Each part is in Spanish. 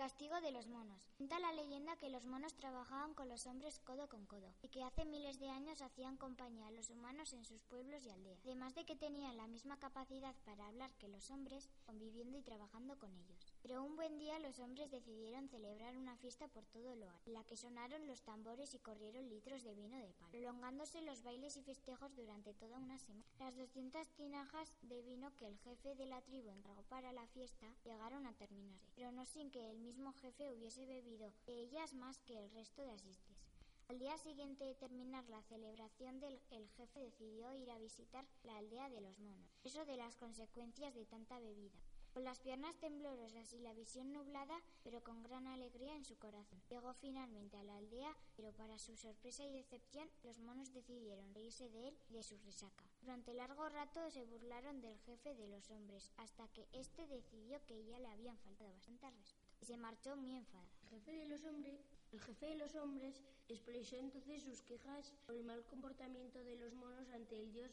Castigo de los monos. Cuenta la leyenda que los monos trabajaban con los hombres codo con codo y que hace miles de años hacían compañía a los humanos en sus pueblos y aldeas. Además de que tenían la misma capacidad para hablar que los hombres, conviviendo y trabajando con ellos. Pero un buen día los hombres decidieron celebrar una fiesta por todo lo alto, en la que sonaron los tambores y corrieron litros de vino de palo, prolongándose los bailes y festejos durante toda una semana. Las 200 tinajas de vino que el jefe de la tribu encargó para la fiesta llegaron a terminarse, pero no sin que el mismo jefe hubiese bebido de ellas más que el resto de asistentes. Al día siguiente de terminar la celebración, el jefe decidió ir a visitar la aldea de los monos, eso de las consecuencias de tanta bebida. Con las piernas temblorosas y la visión nublada, pero con gran alegría en su corazón. Llegó finalmente a la aldea, pero para su sorpresa y decepción, los monos decidieron reírse de él y de su resaca. Durante largo rato se burlaron del jefe de los hombres, hasta que éste decidió que ya le habían faltado bastante respeto. Y se marchó muy enfadado. El jefe de los hombres, el jefe de los hombres expresó entonces sus quejas por el mal comportamiento de los monos ante el dios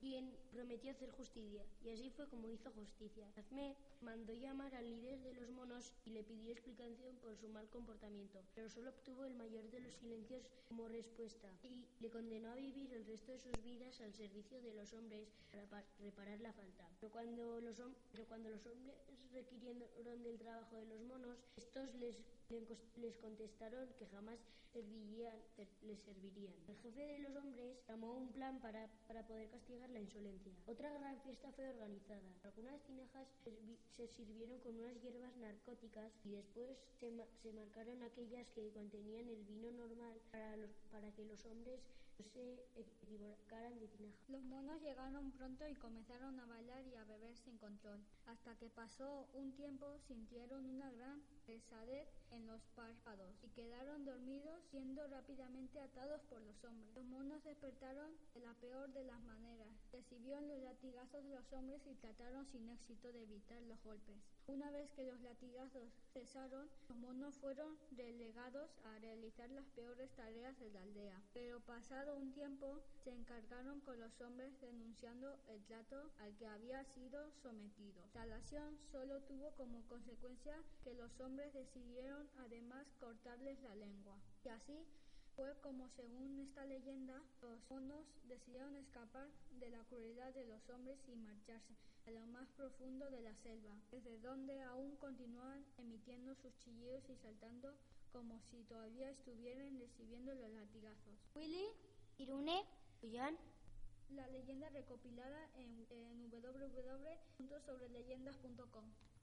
quien prometió hacer justicia, y así fue como hizo justicia. Zme mandó llamar al líder de los monos y le pidió explicación por su mal comportamiento, pero solo obtuvo el mayor de los silencios como respuesta y le condenó a vivir el resto de sus vidas al servicio de los hombres para reparar la falta. Pero cuando los, pero cuando los hombres requirieron del trabajo de los estos les, les contestaron que jamás servirían, les servirían. El jefe de los hombres llamó un plan para, para poder castigar la insolencia. Otra gran fiesta fue organizada. Algunas tinajas se sirvieron con unas hierbas narcóticas y después se, se marcaron aquellas que contenían el vino normal para, los, para que los hombres no se equivocaran de tinaja. Los monos llegaron pronto y comenzaron a bailar y a beber sin control. Hasta que pasó un tiempo sintieron una gran pesadez en los párpados y quedaron dormidos siendo rápidamente atados por los hombres. Los monos despertaron de la peor de las maneras. Recibieron los latigazos de los hombres y trataron sin éxito de evitar los golpes. Una vez que los latigazos cesaron, los monos fueron relegados a realizar las peores tareas de la aldea. Pero pasado un tiempo, se encargaron con los hombres denunciando el trato al que había sido sometido. La instalación solo tuvo como consecuencia que los hombres decidieron además cortarles la lengua. Y así fue como, según esta leyenda, los monos decidieron escapar de la crueldad de los hombres y marcharse a lo más profundo de la selva, desde donde aún continúan emitiendo sus chillidos y saltando como si todavía estuvieran recibiendo los latigazos. Willy, Irune, Julián. La leyenda recopilada en, en www.sobreleyendas.com.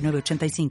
906985.